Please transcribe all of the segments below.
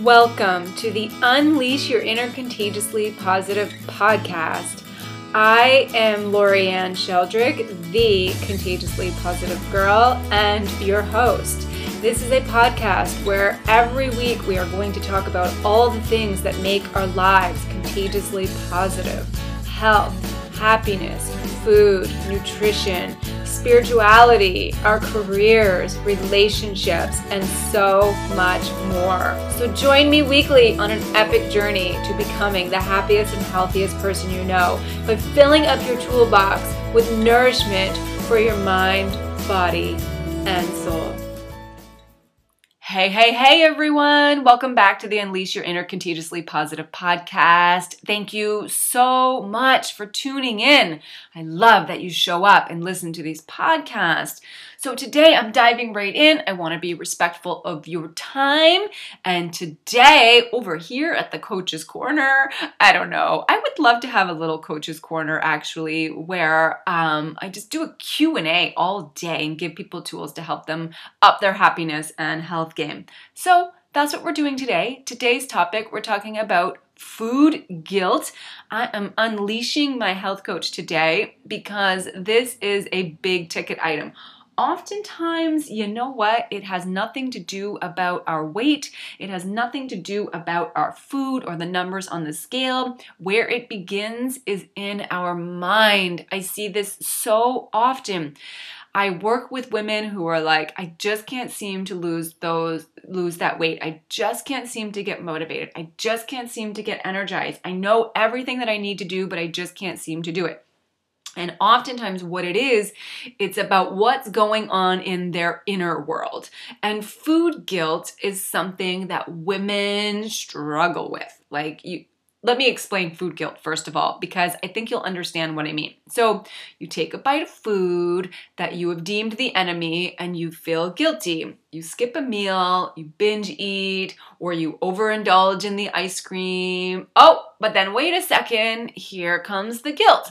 Welcome to the Unleash Your Inner Contagiously Positive podcast. I am Lorianne Sheldrick, the contagiously positive girl, and your host. This is a podcast where every week we are going to talk about all the things that make our lives contagiously positive health, happiness, food, nutrition, spirituality, our careers, relationships, and so much more. So join me weekly on an epic journey to becoming the happiest and healthiest person you know by filling up your toolbox with nourishment for your mind, body, and soul. Hey, hey, hey, everyone. Welcome back to the Unleash Your Inner Contagiously Positive podcast. Thank you so much for tuning in. I love that you show up and listen to these podcasts. So today I'm diving right in. I want to be respectful of your time. And today over here at the Coach's Corner, I don't know, I would love to have a little Coach's Corner actually where um, I just do a Q&A all day and give people tools to help them up their happiness and health game. So that's what we're doing today. Today's topic, we're talking about food guilt. I am unleashing my health coach today because this is a big ticket item oftentimes, you know what? It has nothing to do about our weight. It has nothing to do about our food or the numbers on the scale. Where it begins is in our mind. I see this so often. I work with women who are like, I just can't seem to lose those lose that weight. I just can't seem to get motivated. I just can't seem to get energized. I know everything that I need to do, but I just can't seem to do it. And oftentimes, what it is, it's about what's going on in their inner world. And food guilt is something that women struggle with. Like, you, let me explain food guilt first of all, because I think you'll understand what I mean. So, you take a bite of food that you have deemed the enemy and you feel guilty. You skip a meal, you binge eat, or you overindulge in the ice cream. Oh, but then wait a second, here comes the guilt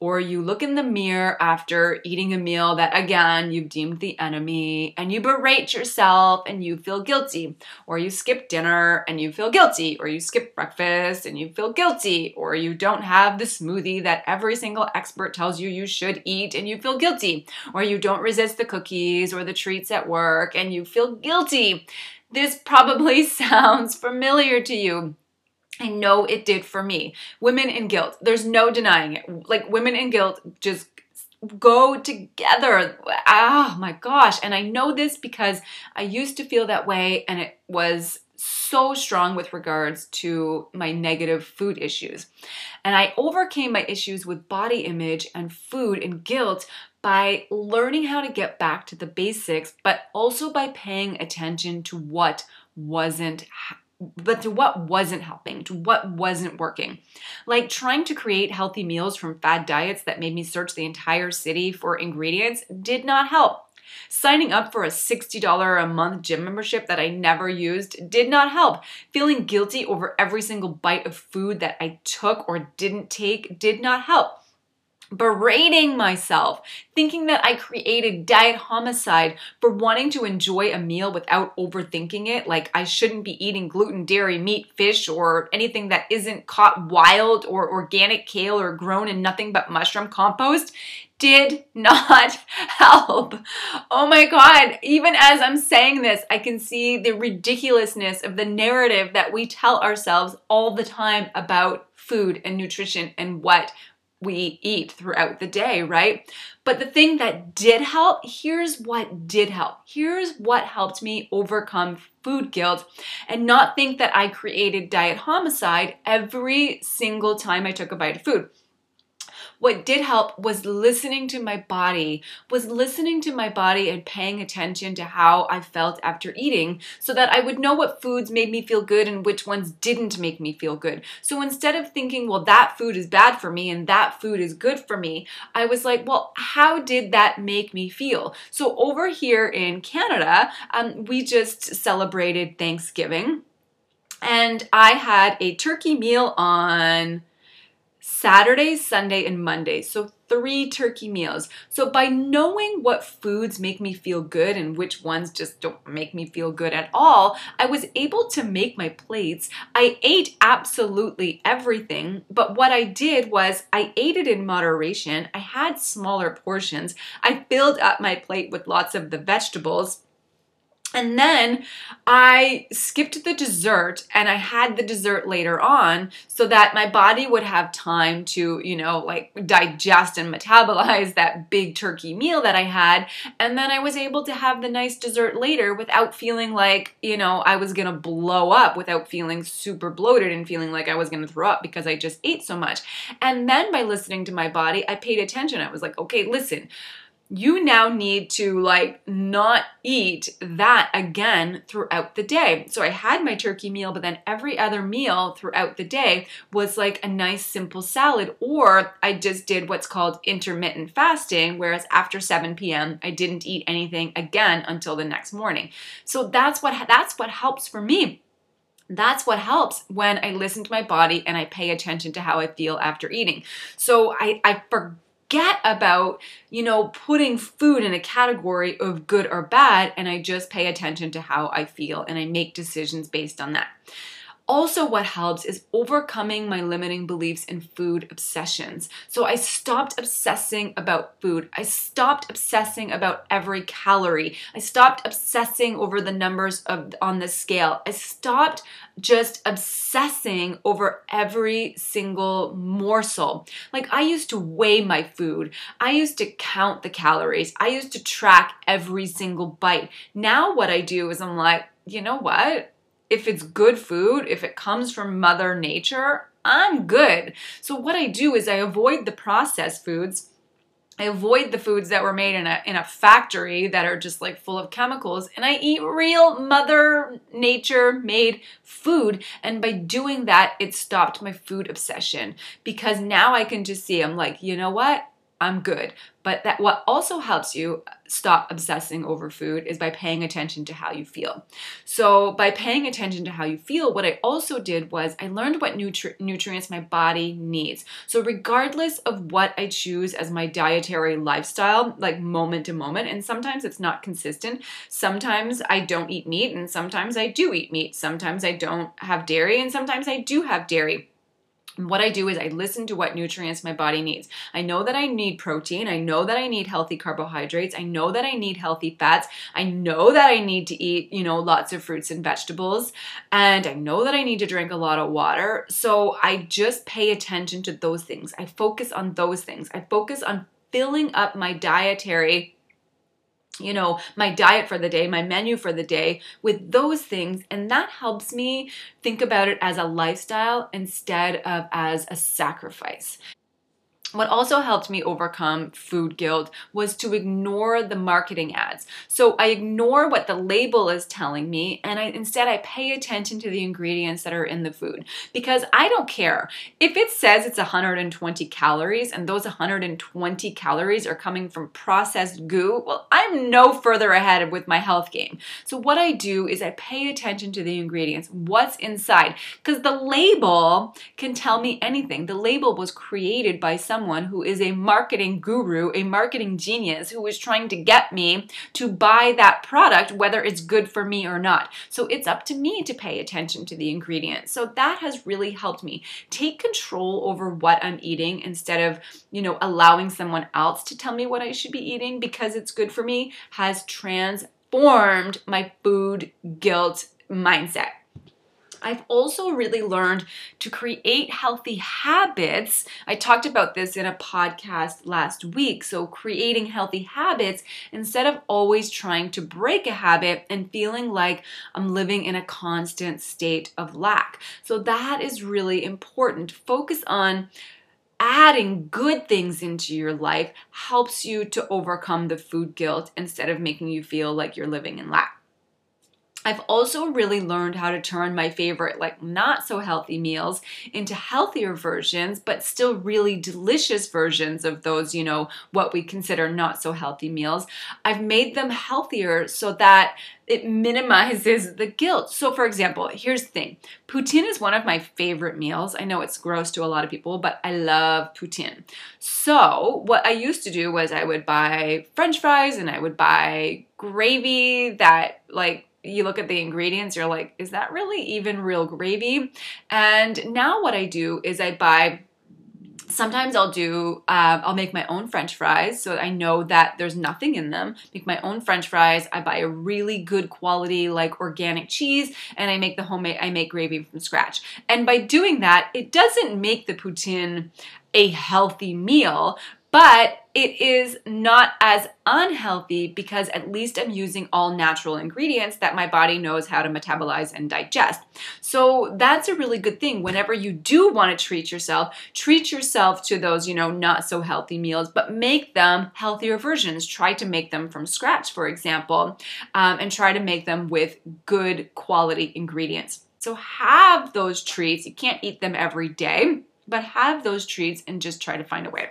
or you look in the mirror after eating a meal that again you've deemed the enemy and you berate yourself and you feel guilty, or you skip dinner and you feel guilty, or you skip breakfast and you feel guilty, or you don't have the smoothie that every single expert tells you you should eat and you feel guilty, or you don't resist the cookies or the treats at work and you feel guilty. This probably sounds familiar to you. I know it did for me. Women in guilt, there's no denying it. Like women in guilt just go together. Oh my gosh. And I know this because I used to feel that way and it was so strong with regards to my negative food issues. And I overcame my issues with body image and food and guilt by learning how to get back to the basics, but also by paying attention to what wasn't but to what wasn't helping, to what wasn't working. Like trying to create healthy meals from fad diets that made me search the entire city for ingredients did not help. Signing up for a $60 a month gym membership that I never used did not help. Feeling guilty over every single bite of food that I took or didn't take did not help berating myself, thinking that I created diet homicide for wanting to enjoy a meal without overthinking it, like I shouldn't be eating gluten, dairy, meat, fish, or anything that isn't caught wild or organic kale or grown in nothing but mushroom compost, did not help. Oh my God. Even as I'm saying this, I can see the ridiculousness of the narrative that we tell ourselves all the time about food and nutrition and what we eat throughout the day, right? But the thing that did help, here's what did help. Here's what helped me overcome food guilt and not think that I created diet homicide every single time I took a bite of food. What did help was listening to my body, was listening to my body and paying attention to how I felt after eating so that I would know what foods made me feel good and which ones didn't make me feel good. So instead of thinking, well, that food is bad for me and that food is good for me, I was like, well, how did that make me feel? So over here in Canada, um, we just celebrated Thanksgiving and I had a turkey meal on Saturday, Sunday, and Monday. So three turkey meals. So, by knowing what foods make me feel good and which ones just don't make me feel good at all, I was able to make my plates. I ate absolutely everything, but what I did was I ate it in moderation. I had smaller portions. I filled up my plate with lots of the vegetables and then I skipped the dessert and I had the dessert later on so that my body would have time to, you know, like digest and metabolize that big turkey meal that I had. And then I was able to have the nice dessert later without feeling like, you know, I was gonna blow up, without feeling super bloated and feeling like I was gonna throw up because I just ate so much. And then by listening to my body, I paid attention. I was like, okay, listen you now need to like not eat that again throughout the day. So I had my turkey meal, but then every other meal throughout the day was like a nice simple salad, or I just did what's called intermittent fasting, whereas after 7 p.m. I didn't eat anything again until the next morning. So that's what that's what helps for me. That's what helps when I listen to my body and I pay attention to how I feel after eating. So I, I forget forget about, you know, putting food in a category of good or bad and I just pay attention to how I feel and I make decisions based on that. Also, what helps is overcoming my limiting beliefs in food obsessions. So I stopped obsessing about food. I stopped obsessing about every calorie. I stopped obsessing over the numbers of on the scale. I stopped just obsessing over every single morsel. Like I used to weigh my food. I used to count the calories. I used to track every single bite. Now what I do is I'm like, you know what? If it's good food, if it comes from Mother Nature, I'm good. So what I do is I avoid the processed foods. I avoid the foods that were made in a in a factory that are just like full of chemicals and I eat real mother nature made food and by doing that it stopped my food obsession because now I can just see I'm like, you know what? I'm good. But that what also helps you stop obsessing over food is by paying attention to how you feel. So by paying attention to how you feel, what I also did was I learned what nutri- nutrients my body needs. So regardless of what I choose as my dietary lifestyle, like moment to moment, and sometimes it's not consistent. Sometimes I don't eat meat and sometimes I do eat meat. Sometimes I don't have dairy and sometimes I do have dairy what I do is I listen to what nutrients my body needs. I know that I need protein. I know that I need healthy carbohydrates. I know that I need healthy fats. I know that I need to eat, you know, lots of fruits and vegetables. And I know that I need to drink a lot of water. So I just pay attention to those things. I focus on those things. I focus on filling up my dietary you know, my diet for the day, my menu for the day with those things. And that helps me think about it as a lifestyle instead of as a sacrifice. What also helped me overcome food guilt was to ignore the marketing ads. So I ignore what the label is telling me and I instead I pay attention to the ingredients that are in the food because I don't care. If it says it's 120 calories and those 120 calories are coming from processed goo, well, I'm no further ahead with my health game. So what I do is I pay attention to the ingredients, what's inside, because the label can tell me anything. The label was created by some someone who is a marketing guru, a marketing genius who is trying to get me to buy that product, whether it's good for me or not. So it's up to me to pay attention to the ingredients. So that has really helped me take control over what I'm eating instead of, you know, allowing someone else to tell me what I should be eating because it's good for me has transformed my food guilt mindset. I've also really learned to create healthy habits. I talked about this in a podcast last week. So, creating healthy habits instead of always trying to break a habit and feeling like I'm living in a constant state of lack. So, that is really important. Focus on adding good things into your life helps you to overcome the food guilt instead of making you feel like you're living in lack. I've also really learned how to turn my favorite, like not so healthy meals into healthier versions, but still really delicious versions of those, you know, what we consider not so healthy meals. I've made them healthier so that it minimizes the guilt. So, for example, here's the thing poutine is one of my favorite meals. I know it's gross to a lot of people, but I love poutine. So, what I used to do was I would buy french fries and I would buy gravy that, like, you look at the ingredients, you're like, is that really even real gravy? And now what I do is I buy sometimes I'll do, uh, I'll make my own french fries so I know that there's nothing in them. Make my own french fries. I buy a really good quality, like organic cheese, and I make the homemade, I make gravy from scratch. And by doing that, it doesn't make the poutine a healthy meal, but it is not as unhealthy because at least I'm using all natural ingredients that my body knows how to metabolize and digest. So that's a really good thing. Whenever you do want to treat yourself, treat yourself to those, you know, not so healthy meals, but make them healthier versions. Try to make them from scratch, for example, um, and try to make them with good quality ingredients. So have those treats. You can't eat them every day, but have those treats and just try to find a way.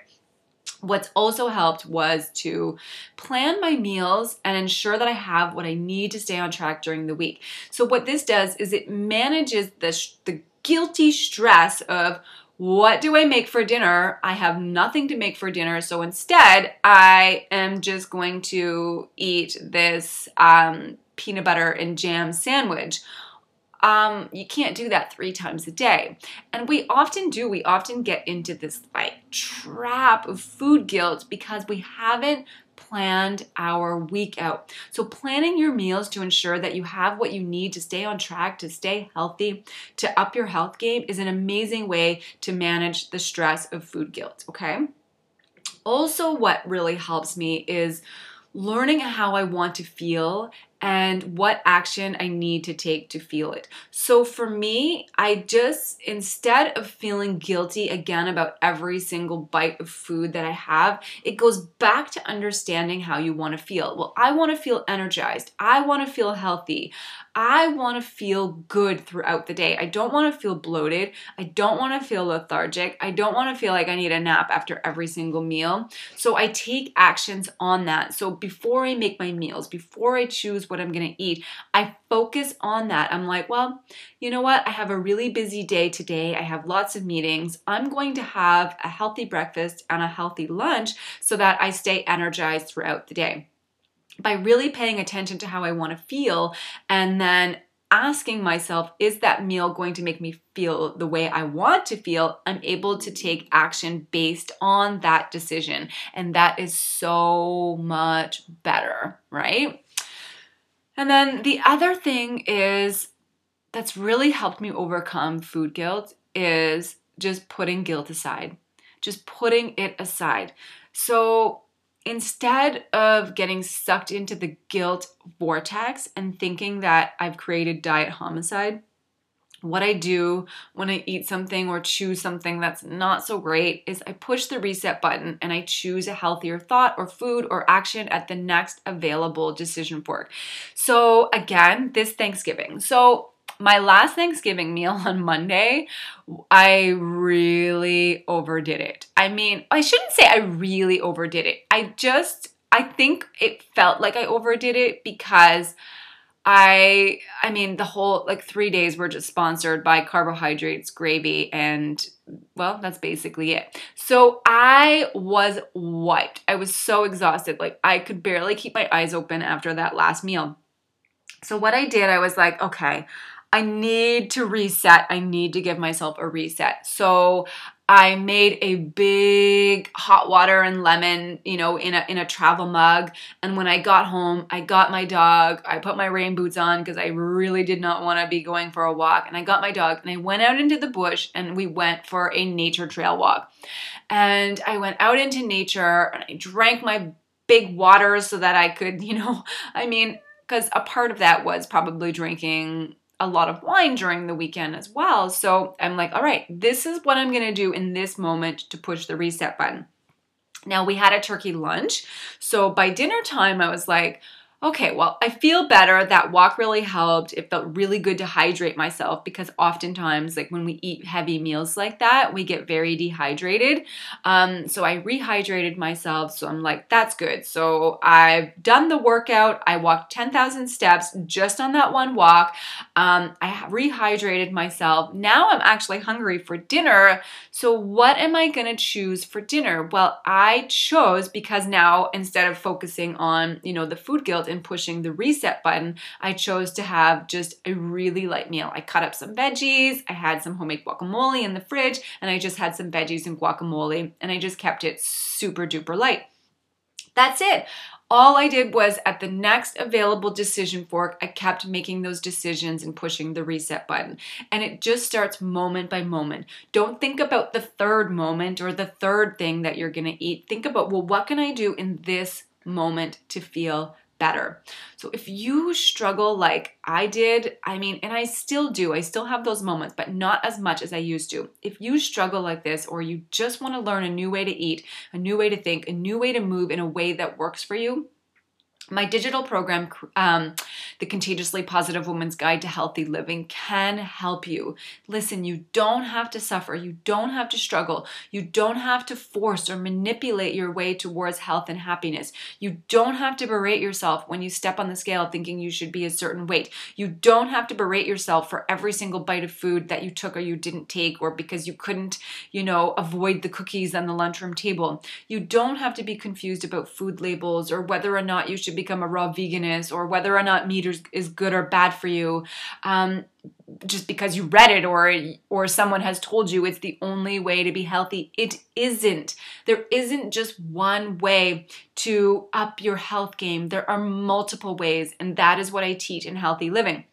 What's also helped was to plan my meals and ensure that I have what I need to stay on track during the week. So, what this does is it manages the, the guilty stress of what do I make for dinner? I have nothing to make for dinner, so instead, I am just going to eat this um, peanut butter and jam sandwich um, you can't do that three times a day. And we often do, we often get into this like trap of food guilt because we haven't planned our week out. So, planning your meals to ensure that you have what you need to stay on track, to stay healthy, to up your health game is an amazing way to manage the stress of food guilt, okay? Also, what really helps me is learning how I want to feel and what action I need to take to feel it. So for me, I just, instead of feeling guilty again about every single bite of food that I have, it goes back to understanding how you want to feel. Well, I want to feel energized. I want to feel healthy. I want to feel good throughout the day. I don't want to feel bloated. I don't want to feel lethargic. I don't want to feel like I need a nap after every single meal. So I take actions on that. So before I make my meals, before I choose what I'm going to eat, I focus on that. I'm like, well, you know what? I have a really busy day today. I have lots of meetings. I'm going to have a healthy breakfast and a healthy lunch so that I stay energized throughout the day by really paying attention to how I want to feel and then asking myself, is that meal going to make me feel the way I want to feel? I'm able to take action based on that decision. And that is so much better, right? And then the other thing is that's really helped me overcome food guilt is just putting guilt aside, just putting it aside. So instead of getting sucked into the guilt vortex and thinking that I've created diet homicide, what I do when I eat something or choose something that's not so great is I push the reset button and I choose a healthier thought or food or action at the next available decision fork. So, again, this Thanksgiving. So, my last Thanksgiving meal on Monday, I really overdid it. I mean, I shouldn't say I really overdid it. I just, I think it felt like I overdid it because I, I mean, the whole like three days were just sponsored by carbohydrates, gravy, and well, that's basically it. So I was wiped. I was so exhausted. Like I could barely keep my eyes open after that last meal. So what I did, I was like, okay, I need to reset. I need to give myself a reset. So I made a big hot water and lemon, you know, in a in a travel mug. And when I got home, I got my dog. I put my rain boots on because I really did not want to be going for a walk. And I got my dog and I went out into the bush and we went for a nature trail walk. And I went out into nature and I drank my big water so that I could, you know, I mean, because a part of that was probably drinking a lot of wine during the weekend as well. So I'm like, all right, this is what I'm gonna do in this moment to push the reset button. Now we had a turkey lunch. So by dinner time, I was like, Okay, well, I feel better. That walk really helped. It felt really good to hydrate myself because oftentimes, like when we eat heavy meals like that, we get very dehydrated. Um, so I rehydrated myself. So I'm like, that's good. So I've done the workout. I walked 10,000 steps just on that one walk. Um, I rehydrated myself. Now I'm actually hungry for dinner. So what am I going to choose for dinner? Well, I chose because now instead of focusing on, you know, the food guilt, and pushing the reset button, I chose to have just a really light meal. I cut up some veggies, I had some homemade guacamole in the fridge, and I just had some veggies and guacamole, and I just kept it super duper light. That's it. All I did was at the next available decision fork, I kept making those decisions and pushing the reset button. And it just starts moment by moment. Don't think about the third moment or the third thing that you're gonna eat. Think about, well, what can I do in this moment to feel better. So if you struggle like I did, I mean, and I still do, I still have those moments, but not as much as I used to. If you struggle like this, or you just want to learn a new way to eat, a new way to think, a new way to move in a way that works for you, my digital program, um, The Contagiously Positive Woman's Guide to Healthy Living, can help you. Listen, you don't have to suffer. You don't have to struggle. You don't have to force or manipulate your way towards health and happiness. You don't have to berate yourself when you step on the scale thinking you should be a certain weight. You don't have to berate yourself for every single bite of food that you took or you didn't take or because you couldn't, you know, avoid the cookies on the lunchroom table. You don't have to be confused about food labels or whether or not you should become a raw veganist or whether or not meat is, good or bad for you um, just because you read it or or someone has told you it's the only way to be healthy. It isn't. There isn't just one way to up your health game. There are multiple ways and that is what i teach in healthy living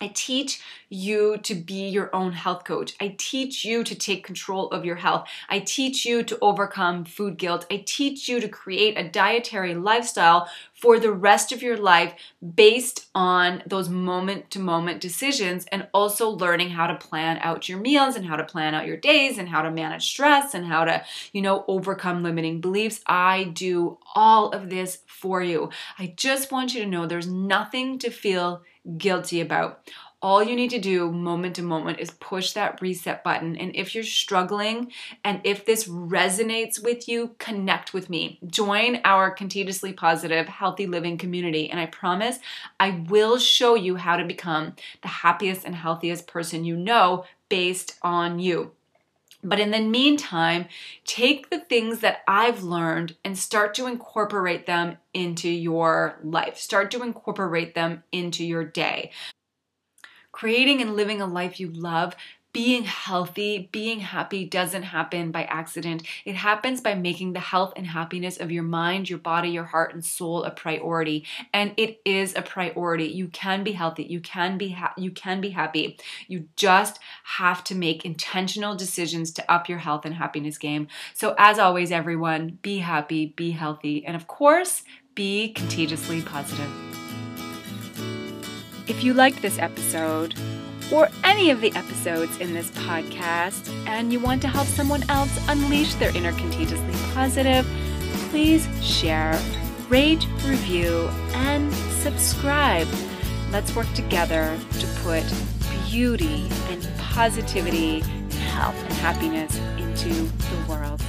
I teach you to be your own health coach. I teach you to take control of your health. I teach you to overcome food guilt. I teach you to create a dietary lifestyle for the rest of your life based on those moment to moment decisions and also learning how to plan out your meals and how to plan out your days and how to manage stress and how to, you know, overcome limiting beliefs. I do all of this for you. I just want you to know there's nothing to feel guilty about. All you need to do moment to moment is push that reset button. And if you're struggling and if this resonates with you, connect with me. Join our contagiously positive, healthy living community. And I promise I will show you how to become the happiest and healthiest person you know based on you. But in the meantime, take the things that I've learned and start to incorporate them into your life. Start to incorporate them into your day. Creating and living a life you love being healthy, being happy doesn't happen by accident. It happens by making the health and happiness of your mind, your body, your heart, and soul a priority. And it is a priority. You can be healthy. You can be ha- you can be happy. You just have to make intentional decisions to up your health and happiness game. So as always, everyone, be happy, be healthy, and of course, be contagiously positive. If you liked this episode, or any of the episodes in this podcast and you want to help someone else unleash their inner contagiously positive, please share, rate, review, and subscribe. Let's work together to put beauty and positivity, and health and happiness into the world.